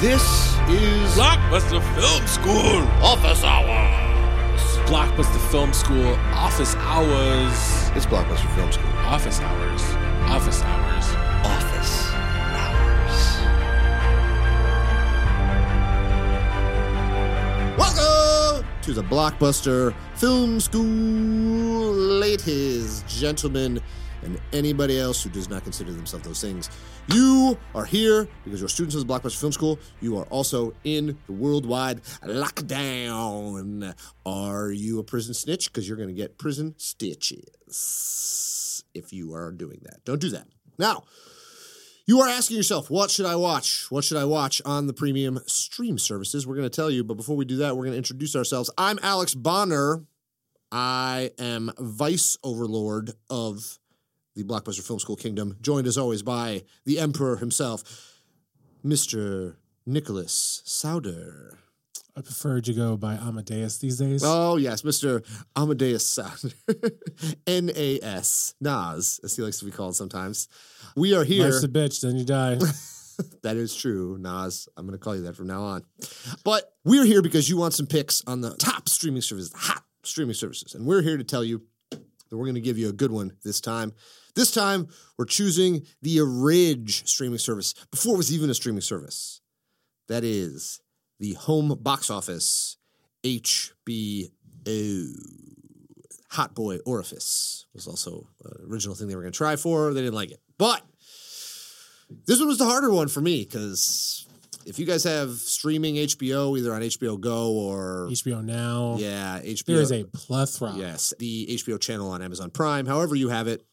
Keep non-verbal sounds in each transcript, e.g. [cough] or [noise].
This is Blockbuster Film School. Office Hours. Blockbuster Film School. Office hours. It's Blockbuster Film School. Office hours. Office hours. Office Hours. Welcome to the Blockbuster Film School, ladies, gentlemen, and anybody else who does not consider themselves those things. You are here because you're students of the Blockbuster Film School. You are also in the worldwide lockdown. Are you a prison snitch? Because you're going to get prison stitches if you are doing that. Don't do that. Now, you are asking yourself, what should I watch? What should I watch on the premium stream services? We're going to tell you, but before we do that, we're going to introduce ourselves. I'm Alex Bonner. I am vice overlord of the Blockbuster Film School Kingdom, joined as always by the Emperor himself, Mr. Nicholas Sauder. I prefer to go by Amadeus these days. Oh, yes, Mr. Amadeus Sauder. [laughs] N A S, Nas, as he likes to be called sometimes. We are here. Life's a bitch, then you die. [laughs] That is true, Nas. I'm going to call you that from now on. But we're here because you want some picks on the top streaming services, the hot streaming services. And we're here to tell you that we're going to give you a good one this time. This time, we're choosing the Ridge streaming service before it was even a streaming service. That is the home box office HBO. Hot Boy Orifice was also an original thing they were going to try for. They didn't like it. But this one was the harder one for me because if you guys have streaming HBO, either on HBO Go or HBO Now. yeah, HBO. There is a plethora. yes, the HBO channel on Amazon Prime. However, you have it.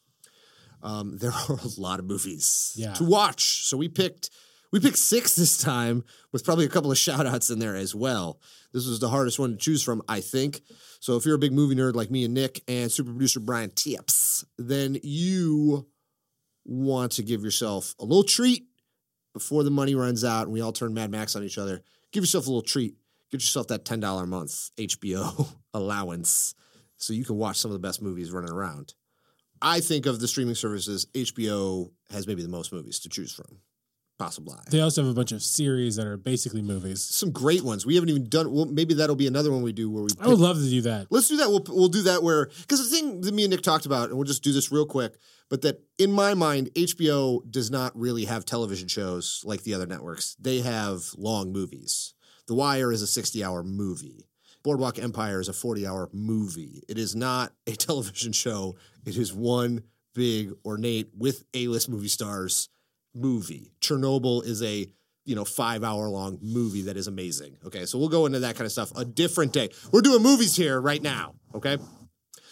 Um, [laughs] there are a lot of movies Yeah. to watch. So we picked we picked six this time with probably a couple of shout outs in there as well. This was the hardest one to choose from, I think. So if you're a big movie nerd like me and Nick and super producer Brian Tips, then you want to give yourself a little treat before the money runs out and we all turn Mad Max on each other. Give yourself a little treat. Get yourself that $10 a month HBO [laughs] allowance so you can watch some of the best movies running around. I think of the streaming services, HBO has maybe the most movies to choose from. Possibly. They also have a bunch of series that are basically movies. Some great ones. We haven't even done. Well, maybe that'll be another one we do where we. I would love to do that. Let's do that. We'll we'll do that where because the thing that me and Nick talked about, and we'll just do this real quick. But that in my mind, HBO does not really have television shows like the other networks. They have long movies. The Wire is a sixty-hour movie. Boardwalk Empire is a forty-hour movie. It is not a [laughs] television show. It is one big ornate with A-list movie stars movie. Chernobyl is a you know five hour long movie that is amazing. Okay, so we'll go into that kind of stuff a different day. We're doing movies here right now. Okay,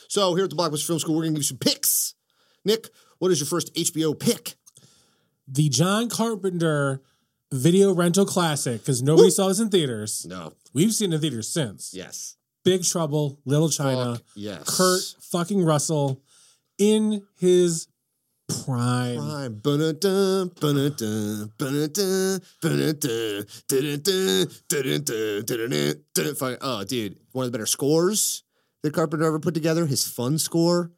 so here at the Blockbuster Film School, we're gonna give you some picks. Nick, what is your first HBO pick? The John Carpenter video rental classic, because nobody Woo. saw this in theaters. No. We've seen it in theaters since. Yes. Big Trouble, Little China, Fuck yes. Kurt fucking Russell in his prime. Prime. Fuck- Oh, dude, one of the better scores that Carpenter ever put together. His fun score.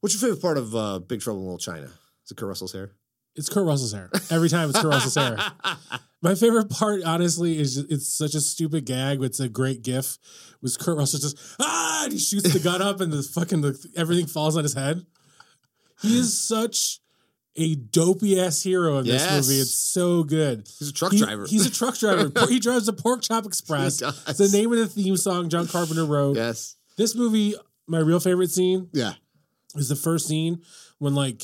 What's your favorite part of uh, Big Trouble in Little China? Is it Kurt Russell's hair? It's Kurt Russell's hair. Every time it's Kurt Russell's hair. [laughs] My favorite part, honestly, is just, it's such a stupid gag, but it's a great gif. Was Kurt Russell just ah, and he shoots the gun up, and the fucking the, everything falls on his head. He is such a dopey ass hero in this Yes. movie. It's so good. He's a truck He- driver. He's a truck driver. [laughs] he drives the Pork Chop Express. It's the name of the theme song John Carpenter wrote. yes. This movie, my real favorite scene Yeah. is the first scene when like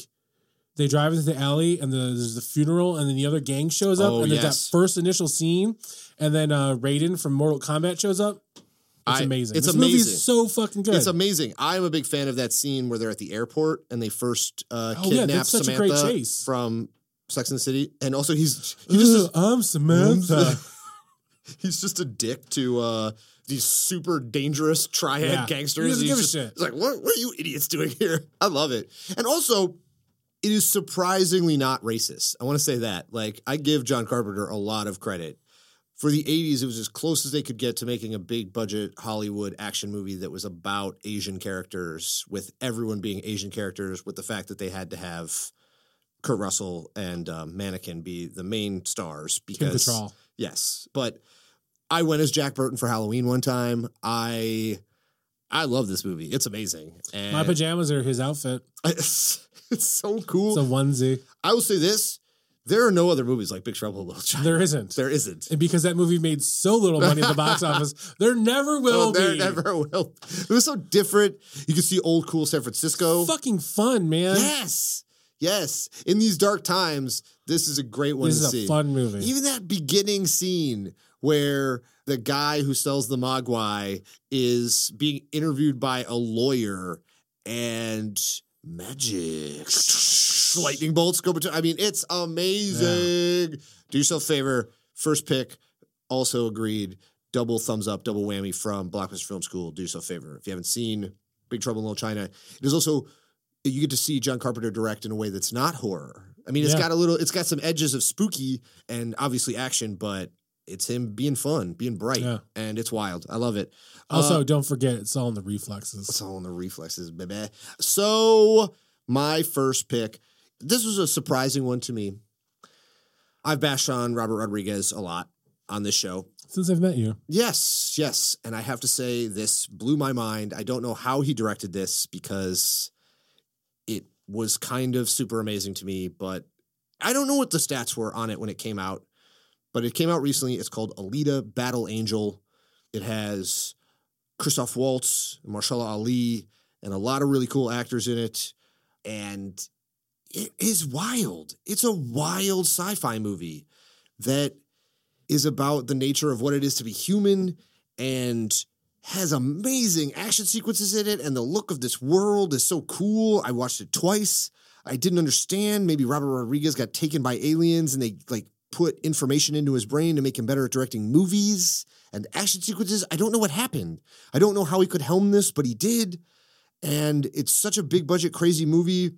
they drive into the alley and the, there's the funeral and then the other gang shows up Oh, and there's yes. that first initial scene and then uh Raiden from Mortal Kombat shows up. It's I- amazing. it's this amazing. so fucking good. It's amazing. I'm a big fan of that scene where they're at the airport and they first uh, Oh, kidnap great Samantha chase. from Sex and the City, and also he's he just I'm Samantha. [laughs] he's just a dick to uh, these super dangerous triad Yeah. gangsters. He doesn't He's give a shit. He's like, what, what are you idiots doing here? [laughs] I love it. And also, it is surprisingly not racist. I want to say that. Like, I give John Carpenter a lot of credit. For the 80s, it was as close as they could get to making a big budget Hollywood action movie that was about Asian characters, with everyone being Asian characters, with the fact that they had to have Kurt Russell and um, Mannequin be the main stars because yes, but I went as Jack Burton for Halloween one time. I I love this movie. It's amazing. And My pajamas are his outfit. it's, [laughs] it's so cool. It's a onesie. I will say this: there are no other movies like Big Trouble in Little China. There isn't. There isn't. And because that movie made so little money at the box [laughs] office, there never oh, will Oh, there be. never will. It was so different. You could see old cool San Francisco. Fucking fun, man. Yes, yes. In these dark times, this is a great one this to is see. a fun movie. Even that beginning scene where the guy who sells the mogwai is being interviewed by a lawyer and magic lightning bolts go between. I mean, it's amazing. Do yourself a favor. First pick, also agreed. Double thumbs up, double whammy from Blockbuster Film School. Do yourself a favor. If you haven't seen Big Trouble in Little China, it is also you get to see John Carpenter direct in a way that's not horror. I mean, it's Yeah. got a little, it's got some edges of spooky and obviously action, but it's him being fun, being bright, Yeah. and it's wild. I love it. also, Uh, don't forget, it's all in the reflexes. it's all in the reflexes, baby. So my first pick, this was a surprising one to me. I've bashed on Robert Rodriguez a lot on this show. Since I've met you, Yes, yes. And I have to say, this blew my mind. I don't know how he directed this because it was kind of super amazing to me, but I don't know what the stats were on it when it came out. But it came out recently. It's called Alita Battle Angel. It has Christoph Waltz, Mahershala Ali, and a lot of really cool actors in it. And it is wild. It's a wild sci fi movie that is about the nature of what it is to be human and has amazing action sequences in it. And the look of this world is so cool. I watched it twice. I didn't understand. Maybe Robert Rodriguez got taken by aliens and they like put information into his brain to make him better at directing movies and action sequences. I don't know what happened. I don't know how he could helm this, but he did. And it's such a big budget, crazy movie.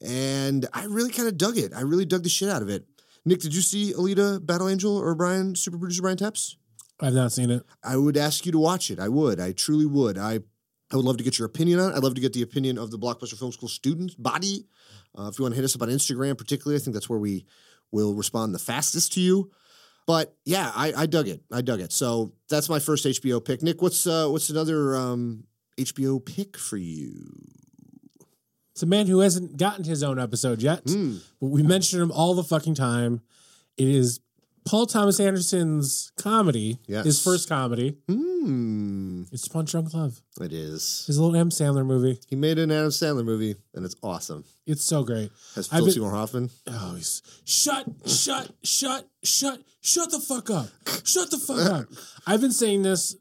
And I really kind of dug it. I really dug the shit out of it. Nick, did you see Alita Battle Angel or Brian, super producer Brian Tepps? I've not seen it. I would ask you to watch it. I would. I truly would. I I would love to get your opinion on it. I'd love to get the opinion of the Blockbuster Film School student body. Uh, if you want to hit us up on Instagram, particularly, I think that's where we will respond the fastest to you. But yeah, I, I dug it. I dug it. So that's my first HBO pick. Nick, what's uh, what's another um, HBO pick for you? It's a man who hasn't gotten his own episode yet, Hmm. but we mention him all the fucking time. It is Paul Thomas Anderson's comedy, Yes. his first comedy. Hmm. It's Punch Drunk Love. It is. His little M. Sandler movie. He made an Adam Sandler movie, and it's awesome. It's so great. Has Phil been- Seymour Hoffman. Oh, he's shut, shut, shut, shut, shut the fuck up. Shut the fuck up. [laughs] I've been saying this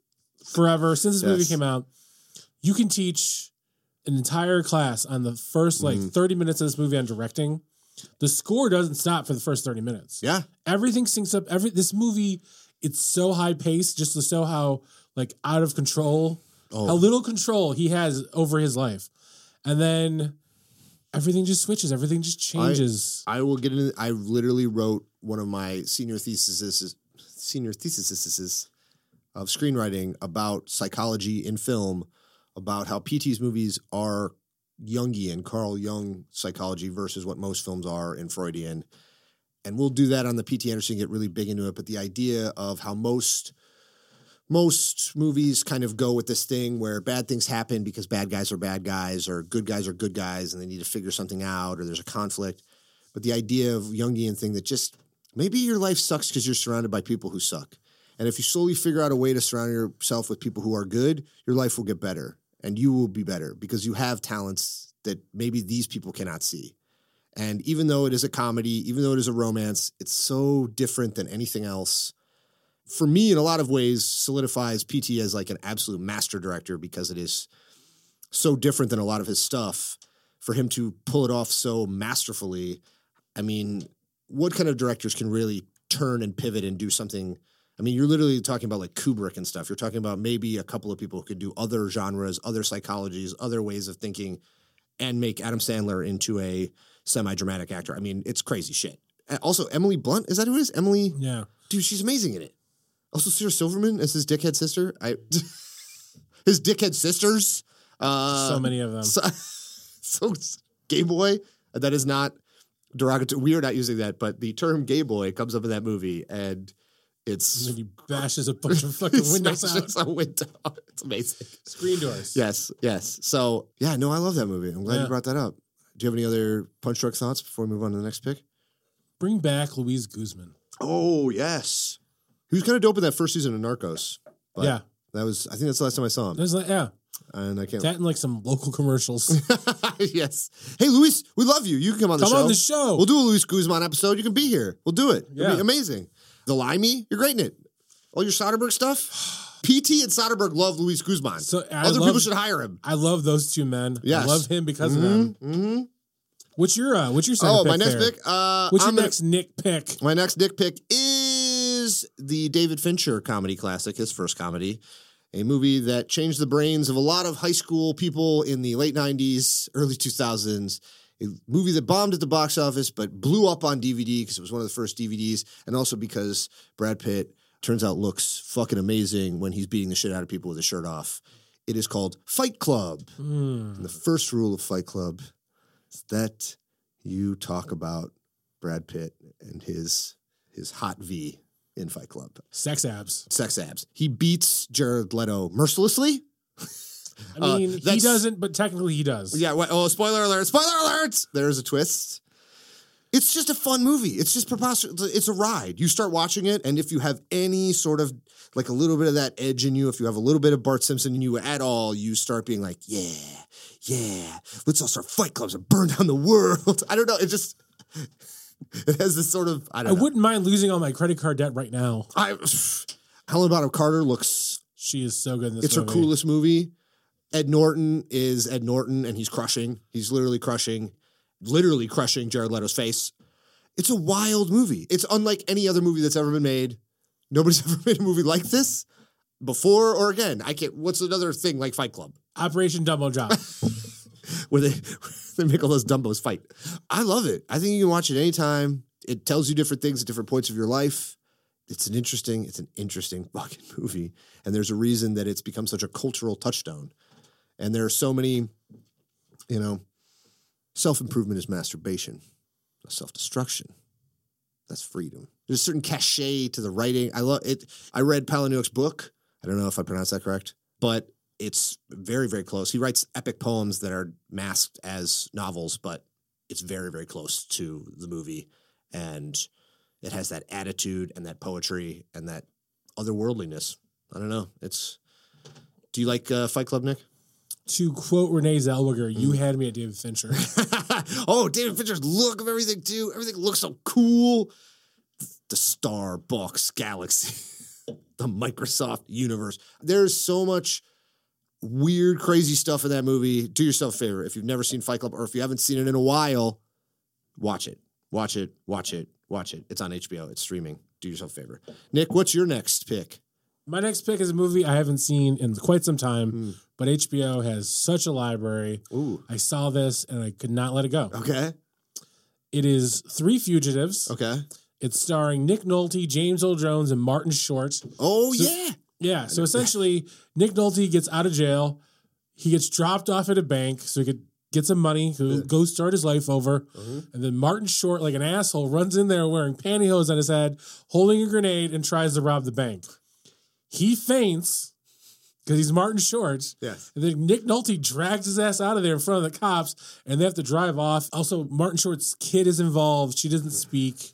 forever since this movie came out. You can teach an entire class on the first like Mm-hmm. 30 minutes of this movie on directing. The score doesn't stop for the first 30 minutes. Yeah. Everything syncs up. Every this movie, it's so high paced, just to show how like out of control, Oh. how little control he has over his life. And then everything just switches, everything just changes. I will get into. I literally wrote one of my senior theses, senior theses of screenwriting about psychology in film, about how PT's movies are Jungian, Carl Jung psychology versus what most films are in Freudian, and we'll do that on the PT Anderson. Get really big into it, but the idea of how most most movies kind of go with this thing where bad things happen because bad guys are bad guys or good guys are good guys and they need to figure something out or there's a conflict. But the idea of Jungian thing that just maybe your life sucks because you're surrounded by people who suck. And if you slowly figure out a way to surround yourself with people who are good, your life will get better and you will be better because you have talents that maybe these people cannot see. And even though it is a comedy, even though it is a romance, it's so different than anything else for me in a lot of ways solidifies PT as like an absolute master director because it is so different than a lot of his stuff for him to pull it off so masterfully. I mean, what kind of directors can really turn and pivot and do something? I mean, you're literally talking about like Kubrick and stuff. You're talking about maybe a couple of people who could do other genres, other psychologies, other ways of thinking and make Adam Sandler into a semi-dramatic actor. I mean, it's crazy shit. Also, Emily Blunt, is that who it is? Emily yeah. dude, she's amazing in it. Also, Sarah Silverman as his dickhead sister. I [laughs] his dickhead sisters. Uh, so many of them. So, [laughs] so Game Boy. That is not derogatory. We are not using that, but the term "gay boy" comes up in that movie, and it's And then he bashes a bunch of fucking [laughs] windows out. a window. [laughs] It's amazing. Screen doors. Yes, yes. So yeah, no, I love that movie. I'm glad Yeah. you brought that up. Do you have any other punch drunk thoughts before we move on to the next pick? Bring back Luis Guzman. Oh yes, he was kind of dope in that first season of Narcos. But yeah. that was. I think that's the last time I saw him, There's like, yeah. and I can't. That and like some local commercials. [laughs] yes. Hey, Luis, we love you. You can come on the Come show. Come on the show. We'll do a Luis Guzman episode. You can be here. We'll do it. It'll be Yeah. amazing. The Limey, you're great in it. All your Soderbergh stuff. [sighs] PT and Soderbergh love Luis Guzman. So, I Other love- people should hire him. I love those two men. Yes. I love him because of them. Mm-hmm. What's your uh, what's your second Oh, pick my next there? pick. Uh, What's your I'm gonna- next Nick pick? My next dick pick is the David Fincher comedy classic, his first comedy, a movie that changed the brains of a lot of high school people in the late 90s, early 2000s. A movie that bombed at the box office but blew up on DVD because it was one of the first DVDs, and also because Brad Pitt turns out looks fucking amazing when he's beating the shit out of people with his shirt off. It is called Fight Club. Hmm. And the first rule of Fight Club is that you talk about Brad Pitt and his his hot V in Fight Club. Sex abs. Sex abs. He beats Jared Leto mercilessly. [laughs] I Uh, mean, he doesn't, but technically he does. Yeah. What, oh, spoiler alert! Spoiler alert! There's a twist. It's just a fun movie. It's just preposterous. It's a ride. You start watching it, and if you have any sort of like a little bit of that edge in you, if you have a little bit of Bart Simpson in you at all, you start being like, yeah, yeah, let's all start fight clubs and burn down the world. [laughs] I don't know. It just it has this sort of I I don't know. wouldn't mind losing all my credit card debt right now. I [sighs] Helen Bonham Carter looks She is so good in this it's her coolest movie. Ed Norton is Ed Norton, and he's crushing. He's literally crushing, literally crushing Jared Leto's face. It's a wild movie. It's unlike any other movie that's ever been made. Nobody's [laughs] ever made a movie like this before or again. I can't. What's another thing like Fight Club Operation Dumbo Drop. [laughs] where they [laughs] they make all those dumbos fight? I love it. I think you can watch it anytime. It tells you different things at different points of your life. It's an interesting. It's an interesting fucking movie, and there's a reason that it's become such a cultural touchstone. And there are so many, you know, self improvement is masturbation, self destruction. That's freedom. There's a certain cachet to the writing. I love it. I read Palahniuk's book. I don't know if I pronounced that correct, but it's very, very close. He writes epic poems that are masked as novels, but it's very, very close to the movie. And it has that attitude and that poetry and that otherworldliness. I don't know. It's. Do you like uh, Fight Club, Nick? To quote Renee Zellweger, Mm. you had me at David Fincher. [laughs] oh, David Fincher's look of everything too. Everything looks so cool. The Starbucks galaxy, [laughs] the Microsoft universe. There's so much weird, crazy stuff in that movie. Do yourself a favor. If you've never seen Fight Club or if you haven't seen it in a while, watch it. Watch it. Watch it. Watch it. It's on HBO. It's streaming. Do yourself a favor. Nick, what's your next pick? My next pick is a movie I haven't seen in quite some time, Mm. but HBO has such a library. Ooh. I saw this and I could not let it go. Okay. It is Three Fugitives. Okay. It's starring Nick Nolte, James Earl Jones, and Martin Short. Oh So- yeah. Yeah, so [laughs] essentially, Nick Nolte gets out of jail. He gets dropped off at a bank so he could get some money, to go start his life over. Uh-huh. And then Martin Short, like an asshole, runs in there wearing pantyhose on his head, holding a grenade, and tries to rob the bank. He faints because he's Martin Short. Yes. And then Nick Nolte drags his ass out of there in front of the cops, and they have to drive off. Also, Martin Short's kid is involved. She doesn't speak.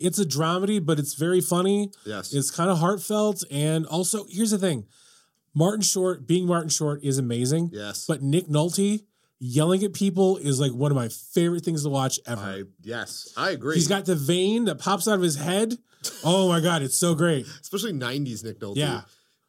It's a dramedy, but it's very funny. Yes. It's kind of heartfelt. And also, here's the thing Martin Short, being Martin Short, is amazing. yes. But Nick Nolte yelling at people is like one of my favorite things to watch ever. I yes, I agree. He's got the vein that pops out of his head. Oh my God, it's so great. especially '90s Nick Nolte. Yeah.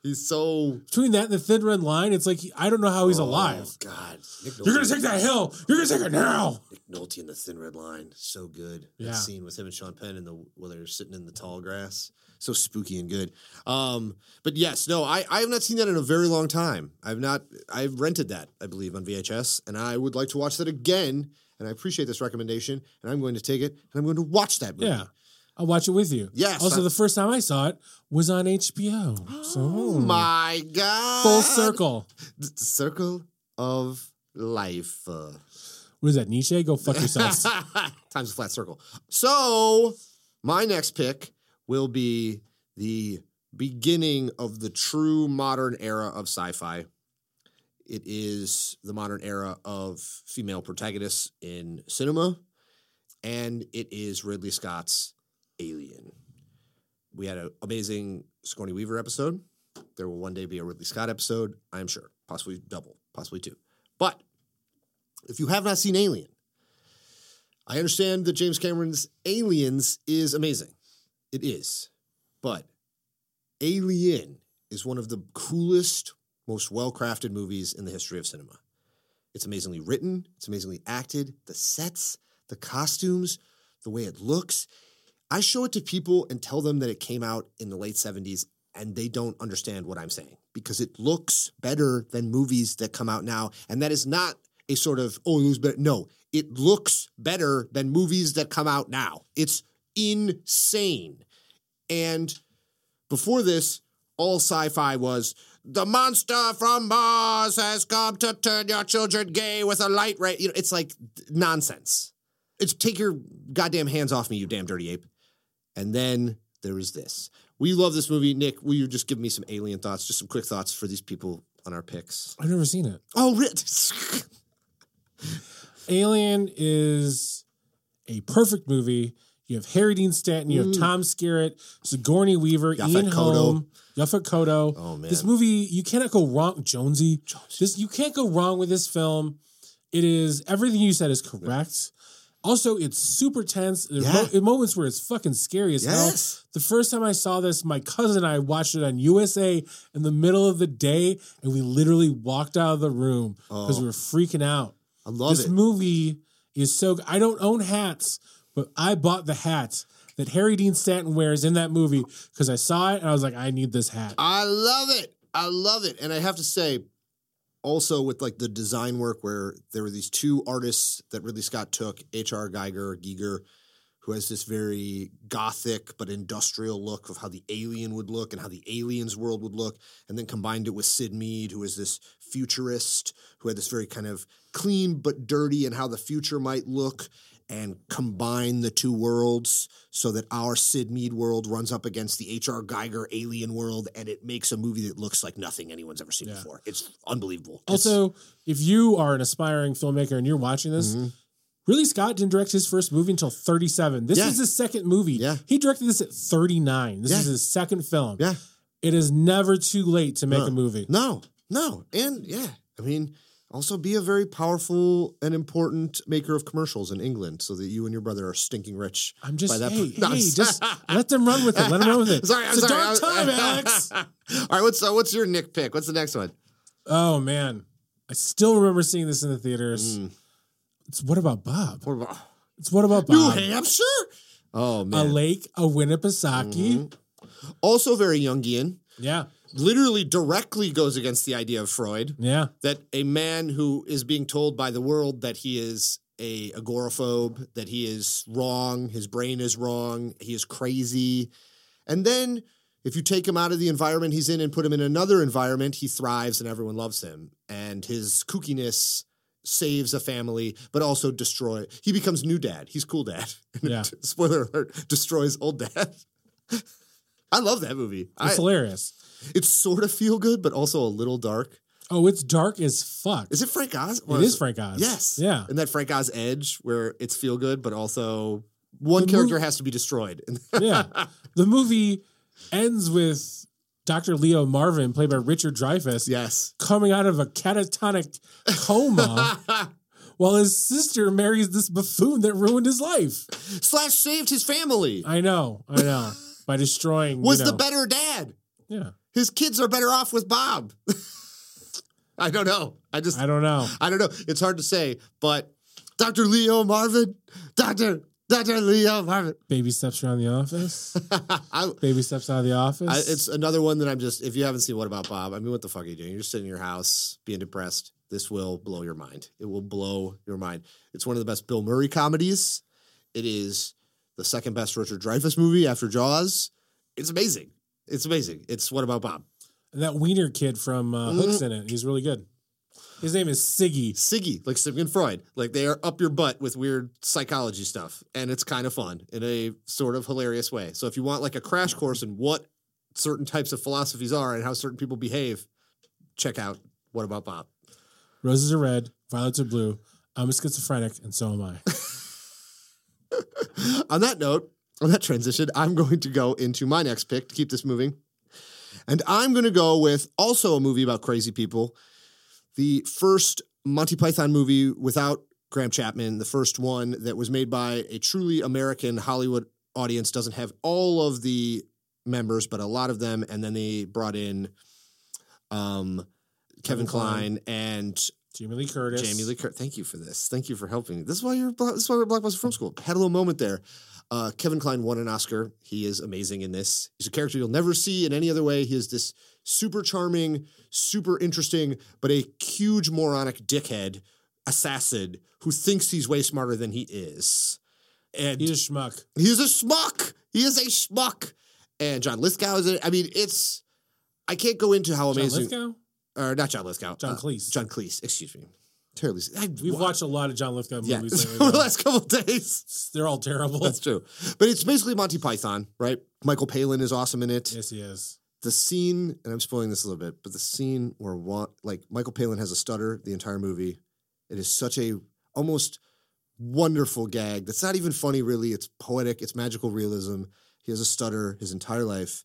he's so Between that and the Thin Red Line, it's like, I don't know how he's alive. Oh, God, Nick Nolte, You're going to take that hill. You're going to take it now. Nick Nolte in the Thin Red Line, so good. Yeah. That scene with him and Sean Penn in the where they're sitting in the tall grass, so spooky and good. Um, but yes, no, I I have not seen that in a very long time. I've not. I've rented that, I believe, on VHS, and I would like to watch that again. And I appreciate this recommendation, and I'm going to take it and I'm going to watch that movie. Yeah. I'll watch it with you. Yes, Also, I- the first time I saw it was on HBO. So, Oh my God! full circle. The circle of life. Uh, What is that, Nietzsche? Go fuck yourselves. [laughs] Time's a flat circle. So, my next pick will be the beginning of the true modern era of sci fi. It is the modern era of female protagonists in cinema, and it is Ridley Scott's Alien. We had an amazing Sigourney Weaver episode. There will one day be a Ridley Scott episode, I am sure, possibly double, possibly two. But if you have not seen Alien, I understand that James Cameron's Aliens is amazing. It is. But Alien is one of the coolest, most well crafted movies in the history of cinema. It's amazingly written, it's amazingly acted, the sets, the costumes, the way it looks. I show it to people and tell them that it came out in the late 70s and they don't understand what I'm saying because it looks better than movies that come out now. And that is not a sort of, oh, it looks better. No, it looks better than movies that come out now. It's insane. And before this, all sci fi was the monster from Mars has come to turn your children gay with a light ray. You know, it's like nonsense. It's take your goddamn hands off me, you damn dirty ape. And then there is this. We love this movie. Nick, will you just give me some alien thoughts, just some quick thoughts for these people on our picks? I've never seen it. Oh. [laughs] Alien is a perfect movie. You have Harry Dean Stanton, you have Mm. Tom Skerritt, Sigourney Weaver, Yaphet Ian Kotto. Holm, Yaphet Kotto. Oh, man. This movie, you cannot go wrong. Jonesy, this you can't go wrong with this film. It is everything you said is correct. Also, it's super tense. There's Yeah. mo- moments where it's fucking scary as hell. Yes. The first time I saw this, my cousin and I watched it on USA in the middle of the day, and we literally walked out of the room because Oh. we were oh. freaking out. I love it. this it. movie is so. I don't own hats, but I bought the hat that Harry Dean Stanton wears in that movie because I saw it and I was like, I need this hat. I love it. I love it. And I have to say, also with like the design work where there were these two artists that Ridley Scott took, H.R. Geiger, Giger, who has this very gothic but industrial look of how the alien would look and how the aliens world would look, and then combined it with Syd Mead, who is this futurist who had this very kind of clean but dirty and how the future might look. And combine the two worlds so that our Syd Mead world runs up against the H.R. Geiger alien world, and it makes a movie that looks like nothing anyone's ever seen Yeah. before. It's unbelievable. It's- Also, if you are an aspiring filmmaker and you're watching this, Mhm. Ridley Scott didn't direct his first movie until 37. This Yeah. is his second movie. Yeah. He directed this at 39. This Yeah. is his second film. Yeah. It is never too late to make No. a movie. No, no. And yeah, I mean, also be a very powerful and important maker of commercials in England so that you and your brother are stinking rich. I'm just, by that hey. [laughs] No, hey, just let them run with it. Let them run with it. [laughs] Sorry, I'm it's sorry. a dark time, [laughs] Alex. All right, what's uh, what's your Nick pick? What's the next one? Oh, man. I still remember seeing this in the theaters. Mm. It's What About Bob? What about It's What About New Bob? Hampshire? Oh man, A lake, a Winnipesaukee. Mhm. Also very Jungian. Yeah. Literally directly goes against the idea of Freud. Yeah. that a man who is being told by the world that he is a agoraphobe, that he is wrong, his brain is wrong, he is crazy. And then if you take him out of the environment he's in and put him in another environment, he thrives and everyone loves him. And his kookiness saves a family, but also destroy. He becomes new dad. He's cool dad. [laughs] Yeah. Spoiler alert, destroys old dad. [laughs] I love that movie. It's I, hilarious. It's sort of feel good, but also a little dark. Oh, it's dark as fuck. Is it Frank Oz? it is Frank Oz. Yes. Yeah. And that Frank Oz edge where it's feel good, but also one The character has to be destroyed. [laughs] Yeah. The movie ends with Dr. Leo Marvin, played by Richard Dreyfuss, yes. coming out of a catatonic coma [laughs] while his sister marries this buffoon that ruined his life. Slash saved his family. I know. I know. By destroying. Was you know, the better dad. Yeah. His kids are better off with Bob. [laughs] I don't know. I just I don't know. I don't know. It's hard to say, but Dr. Leo Marvin, Dr. Dr. Leo Marvin. Baby steps around the office. [laughs] I, Baby steps out of the office. I, it's another one that I'm just. If you haven't seen What About Bob, I mean, what the fuck are you doing? You're just sitting in your house being depressed. This will blow your mind. It will blow your mind. It's one of the best Bill Murray comedies. It is the second best Richard Dreyfuss movie after Jaws. It's amazing. It's amazing. It's What About Bob? and that wiener kid from uh, Mm-hmm. Hook's in it. He's really good. His name is Siggy. Siggy, like Sigmund Freud. Like they are up your butt with weird psychology stuff. And it's kind of fun in a sort of hilarious way. So if you want like a crash course in what certain types of philosophies are and how certain people behave, check out What About Bob? Roses are red, violets are blue. I'm a schizophrenic, and so am I. [laughs] on that note, on that transition, I'm going to go into my next pick to keep this moving. And I'm going to go with also a movie about crazy people. The first Monty Python movie without Graham Chapman, the first one that was made by a truly American Hollywood audience, doesn't have all of the members, but a lot of them. And then they brought in um, Kevin Kevin Kline. Kline and Jamie Lee Curtis. Jamie Lee Curtis. Thank you for this. Thank you for helping me. This is why you're. This is why we're Blockbuster Film School. Had a little moment there. Uh, Kevin Kline won an Oscar. He is amazing in this. He's a character you'll never see in any other way. He is this super charming, super interesting, but a huge moronic dickhead assassin who thinks he's way smarter than he is. And He's a schmuck. he is a schmuck. He is a schmuck. And John Lithgow is it. I mean, it's. I can't go into how amazing. John. Lithgow? Or not John Lithgow. John uh, Cleese. John Cleese. Excuse me. Terribly. I, We've wa- watched a lot of John Lithgow Yeah, movies over lately. [laughs] the last couple of days. They're all terrible. That's true. But it's basically Monty Python, right? Michael Palin is awesome in it. yes, he is. The scene, and I'm spoiling this a little bit, but the scene where one, like Michael Palin has a stutter the entire movie. It is such a almost wonderful gag. That's not even funny, really. It's poetic. It's magical realism. He has a stutter his entire life,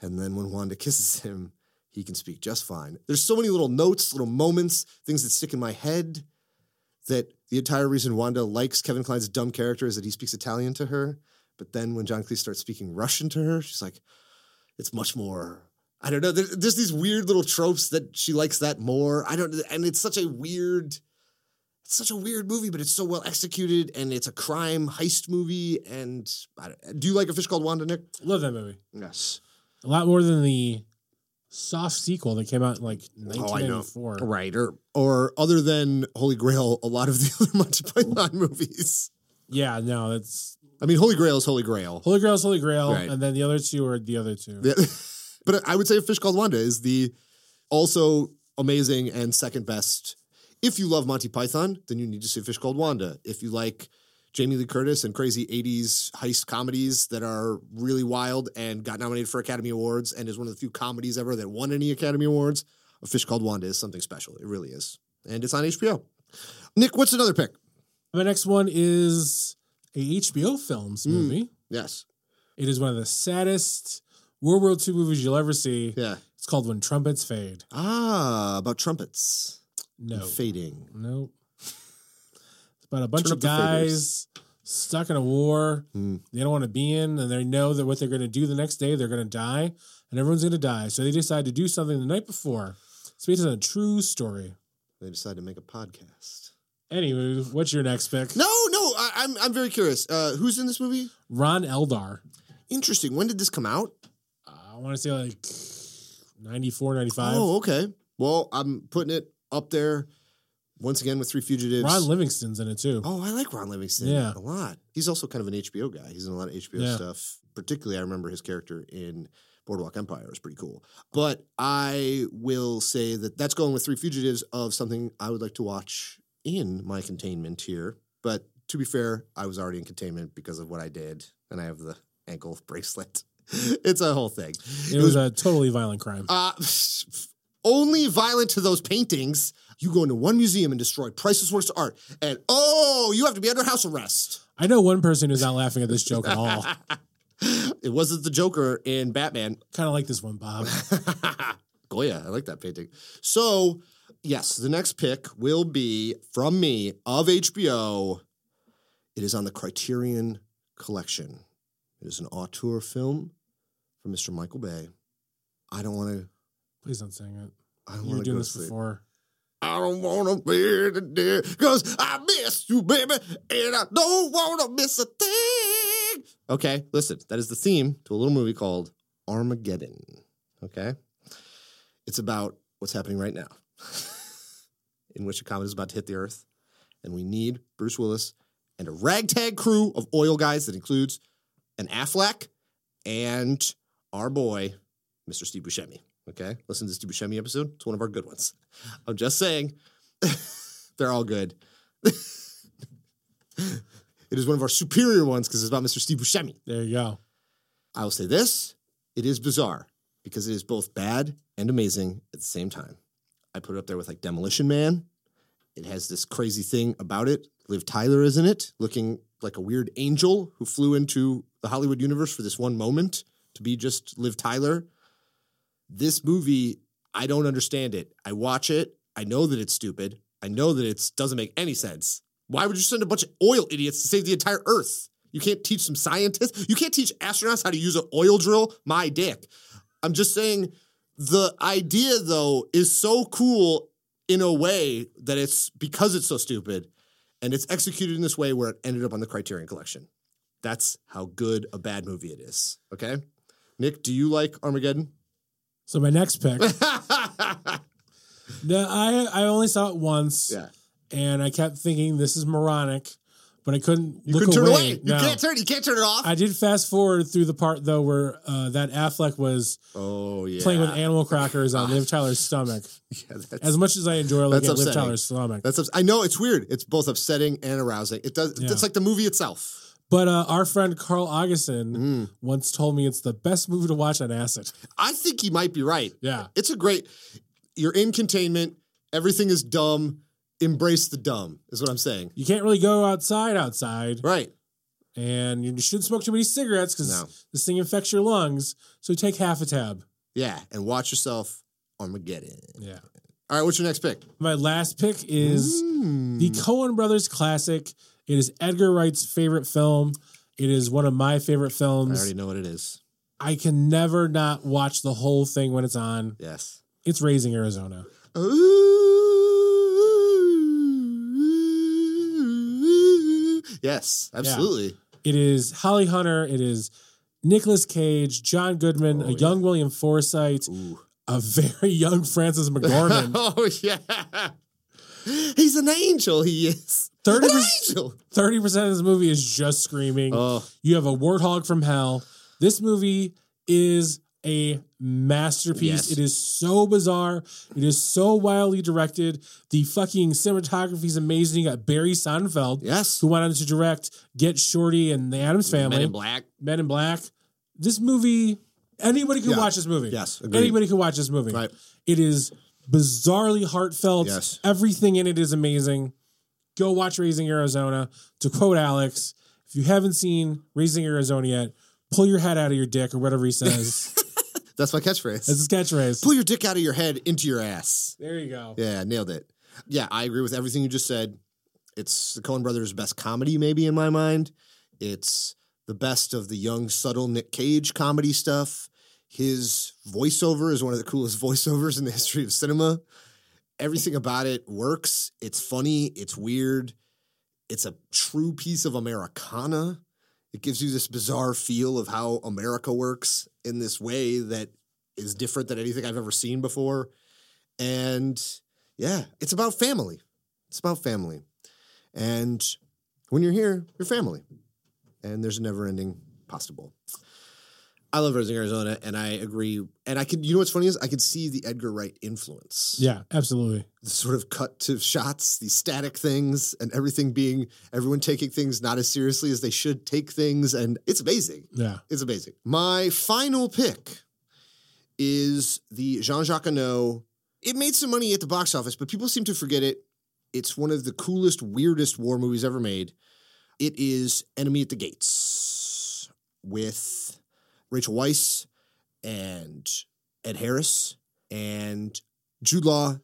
and then when Wanda kisses him, he can speak just fine. There's so many little notes, little moments, things that stick in my head. That the entire reason Wanda likes Kevin Kline's dumb character is that he speaks Italian to her. But then when John Cleese starts speaking Russian to her, she's like, it's much more. I don't know. There- There's these weird little tropes that she likes that more. I don't, and it's such a weird, it's such a weird movie, but it's so well executed, and it's a crime heist movie. And I don't- do you like a fish called Wanda, Nick? Love that movie. Yes. A lot more than the soft sequel that came out in like Oh, 1994. Right. Or or other than Holy Grail, a lot of [laughs] the other Monty Python movies. Yeah, no, that's I mean, Holy Grail is Holy Grail. Holy Grail's Holy Grail, Right. and then the other two are the other two. Yeah. [laughs] but I would say Fish Called Wanda is the also amazing and second best. If you love Monty Python, then you need to see Fish Called Wanda. If you like Jamie Lee Curtis and crazy 80s heist comedies that are really wild and got nominated for Academy Awards and is one of the few comedies ever that won any Academy Awards, A Fish Called Wanda is something special. It really is. And it's on HBO. Nick, what's another pick? My next one is a HBO Films Hmm. movie. Yes. It is one of the saddest World War II movies you'll ever see. Yeah. It's called When Trumpets Fade. Ah, about trumpets. No, Fading. no. About a bunch Turn of up the faders. guys stuck in a war Hmm. they don't want to be in, and they know that what they're going to do the next day, they're going to die, and everyone's going to die. So they decide to do something the night before. It's based on a true story. They decide to make a podcast. Anyway, what's your next pick? No, no, I, I'm I'm very curious. Uh, who's in this movie? Ron Eldard. Interesting. When did this come out? I want to say like 94, 95. Oh, okay. Well, I'm putting it up there once again with Three Fugitives. Ron Livingston's in it too. oh, I like Ron Livingston. Yeah. a lot. He's also kind of an HBO guy. He's in a lot of HBO Yeah. stuff. Particularly, I remember his character in Boardwalk Empire was pretty cool. But I will say that that's going with Three Fugitives of something I would like to watch in my containment here. But to be fair, I was already in containment because of what I did, and I have the ankle [laughs] bracelet. it's a whole thing. it was a totally violent crime. Uh, [laughs] only violent to those paintings. You go into one museum and destroy priceless works of art, and oh, you have to be under house arrest. I know one person who's not laughing at this joke at all. [laughs] it wasn't the Joker in Batman. kind of like this one, Bob. [laughs] Oh, Goya, I like that painting. So, yes, the next pick will be from me of HBO. It is on the Criterion Collection. It is an auteur film from Mr. Michael Bay. I don't want to. Please don't sing it. I You were doing this sleep. before. I don't wanna be the dead because I miss you, baby, and I don't wanna miss a thing. Okay, listen, that is the theme to a little movie called Armageddon. Okay, it's about what's happening right now, [laughs] in which a comet is about to hit the Earth, and we need Bruce Willis and a ragtag crew of oil guys that includes an Affleck and our boy, Mr. Steve Buscemi. Okay, listen to the Steve Buscemi episode. It's one of our good ones. I'm just saying, [laughs] they're all good. [laughs] it is one of our superior ones because it's about Mr. Steve Buscemi. There you go. I will say this: it is bizarre because it is both bad and amazing at the same time. I put it up there with like Demolition Man. It has this crazy thing about it. Liv Tyler is in it, looking like a weird angel who flew into the Hollywood universe for this one moment to be just Liv Tyler. This movie, I don't understand it. I watch it. I know that it's stupid. I know that it doesn't make any sense. Why would you send a bunch of oil idiots to save the entire Earth? You can't teach some scientists. You can't teach astronauts how to use an oil drill. My dick. I'm just saying the idea though is so cool in a way that it's because it's so stupid and it's executed in this way where it ended up on the Criterion collection. That's how good a bad movie it is. Okay. Nick, do you like Armageddon? So my next pick. [laughs] no, I I only saw it once. yeah. and I kept thinking this is moronic, but I couldn't You look can turn away. away. You No. can't turn. You can't turn it off. I did fast forward through the part though where uh, that Affleck was oh yeah. playing with animal crackers on Liv Tyler's stomach. [laughs] Yeah, that's, As much as I enjoy looking at Liv. Tyler's stomach, that's ups- I know it's weird. It's both upsetting and arousing. It does. Yeah. It's like the movie itself. But uh, our friend Carl Augustin Mm. once told me it's the best movie to watch on acid. I think he might be right. Yeah, It's a great. You're in containment. Everything is dumb. Embrace the dumb. Is what I'm saying. you can't really go outside outside, Right. and you shouldn't smoke too many cigarettes because No. this thing infects your lungs. So take half a tab. Yeah. And watch yourself. Armageddon. Yeah. All right. What's your next pick? My last pick is the Coen Brothers classic. It is Edgar Wright's favorite film. It is one of my favorite films. I already know what it is. I can never not watch the whole thing when it's on. Yes. It's Raising Arizona. Yes, absolutely. It is Holly Hunter. It is Nicolas Cage, John Goodman, Oh, a yeah. young William Forsythe, Ooh. a very young Frances McDormand. [laughs] oh yeah. He's an angel. He is 30 an angel. Thirty percent of this movie is just screaming. Oh, You have a warthog from hell. This movie is a masterpiece. Yes. It is so bizarre. It is so wildly directed. The fucking cinematography is amazing. You got Barry Sonnenfeld, yes. who went on to direct Get Shorty and The Addams Family, Men in Black. Men in Black. This movie, anybody can Yeah. watch this movie. Yes, agreed. Anybody can watch this movie. Right. It is bizarrely heartfelt. Yes. Everything in it is amazing. Go watch Raising Arizona. To quote Alex, if you haven't seen Raising Arizona yet, pull your head out of your dick or whatever he says. [laughs] That's my catchphrase. That's his catchphrase. Pull your dick out of your head into your ass. There you go. Yeah, nailed it. Yeah, I agree with everything you just said. It's the Coen Brothers' best comedy, maybe in my mind. It's the best of the young, subtle Nick Cage comedy stuff. His voiceover is one of the coolest [laughs] voiceovers in the history of cinema. Everything about it works. It's funny. It's weird. It's a true piece of Americana. It gives you this bizarre feel of how America works in this way that is different than anything I've ever seen before. And yeah, it's about family. It's about family. And when you're here, you're family. And there's a never ending possible. I love Raising Arizona, and I agree. And I can, you know what's funny is I could see the Edgar Wright influence. Yeah, absolutely. The sort of cut to shots, these static things, and everything being, everyone taking things not as seriously as they should take things. And it's amazing. Yeah. It's amazing. My final pick is the Jean Jacques Annaud. It made some money at the box office, but people seem to forget it. It's one of the coolest, weirdest war movies ever made. It is Enemy at the Gates with Rachel Weisz and Ed Harris and Jude Law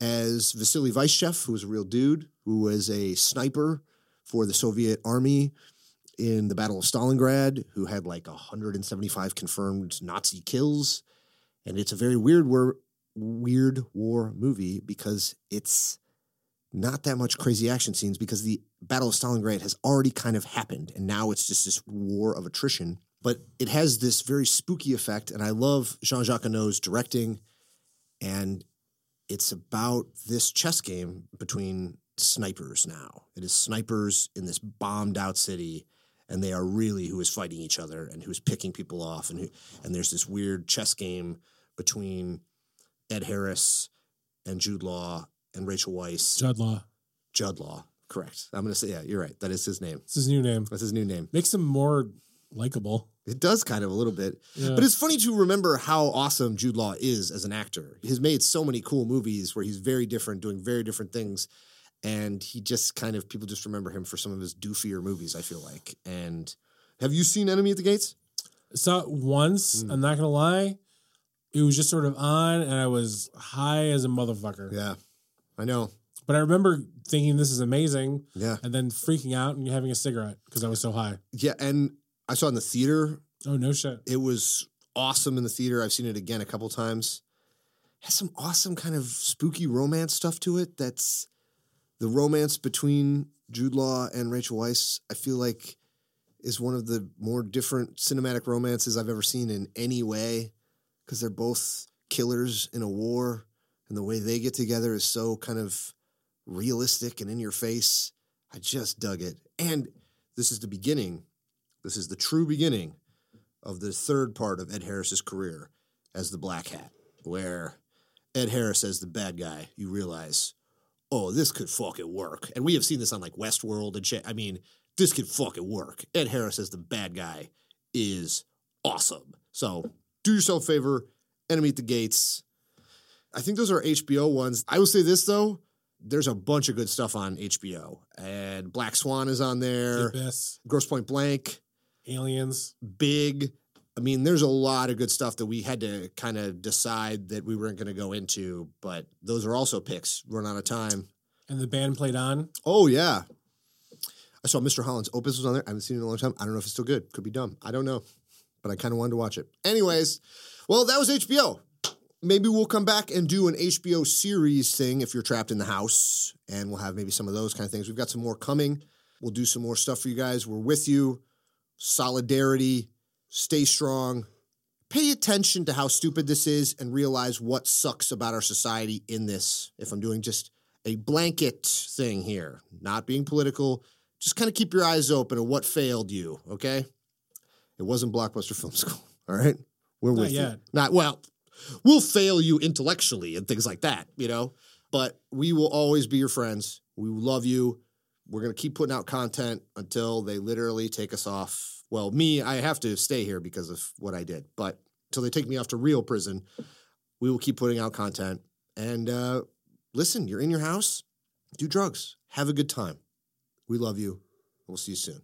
as Vasily Vyshchev, who was a real dude, who was a sniper for the Soviet army in the Battle of Stalingrad, who had like 175 confirmed Nazi kills. And it's a very weird war, weird war movie because it's not that much crazy action scenes because the Battle of Stalingrad has already kind of happened. And now it's just this war of attrition. But it has this very spooky effect. And I love Jean Jacques Annaud's directing. And it's about this chess game between snipers now. It is snipers in this bombed out city, and they are really who is fighting each other and who's picking people off, and who, and there's this weird chess game between Ed Harris and Jude Law and Rachel Weisz. Judd Law. Judd Law, correct. I'm going to say, yeah, you're right. That is his name. It's his new name. That's his new name. Makes him more likable. It does kind of a little bit. Yeah. But it's funny to remember how awesome Jude Law is as an actor. He's made so many cool movies where he's very different, doing very different things. And he just kind of, people just remember him for some of his doofier movies, I feel like. And have you seen Enemy at the Gates? saw it once. Mm. I'm not gonna lie. It was just sort of on, and I was high as a motherfucker. Yeah, I know. But I remember thinking this is amazing, Yeah. and then freaking out and having a cigarette because I was so high. Yeah. And I saw it in the theater. Oh no shit! It was awesome in the theater. I've seen it again a couple times. has some awesome kind of spooky romance stuff to it. That's the romance between Jude Law and Rachel Weisz. I feel like is one of the more different cinematic romances I've ever seen in any way because they're both killers in a war, and the way they get together is so kind of realistic and in your face. I just dug it, and this is the beginning. This is the true beginning of the third part of Ed Harris's career as the Black Hat, where Ed Harris as the bad guy, you realize, oh, this could fucking work. And we have seen this on like Westworld and shit. I mean, this could fucking work. Ed Harris as the bad guy is awesome. So do yourself a favor, Enemy at the Gates. I think those are HBO ones. I will say this though, there's a bunch of good stuff on HBO. And Black Swan is on The there. Abyss, Grosse Pointe Blank Aliens. big. I mean, there's a lot of good stuff that we had to kind of decide that we weren't going to go into, but those are also picks. Run out of time. And the band played on. Oh yeah, I saw Mr. Holland's Opus was on there. I haven't seen it in a long time. I don't know if it's still good. Could be dumb. I don't know, but I kind of wanted to watch it. Anyways, well, that was HBO. Maybe we'll come back and do an HBO series thing if you're trapped in the house, and we'll have maybe some of those kind of things. We've got some more coming. We'll do some more stuff for you guys. We're with you. Solidarity. Stay strong. Pay attention to how stupid this is and realize what sucks about our society in this. If I'm doing just a blanket thing here, not being political, just kind of keep your eyes open at what failed you, okay? It wasn't Blockbuster Film School, [laughs] all right? We're Not with you. Not well, we'll fail you intellectually and things like that, you know? But we will always be your friends. We love you. We're going to keep putting out content until they literally take us off. Well, me, I have to stay here because of what I did, but until they take me off to real prison, we will keep putting out content. And uh, listen, you're in your house, do drugs, have a good time. We love you. We'll see you soon.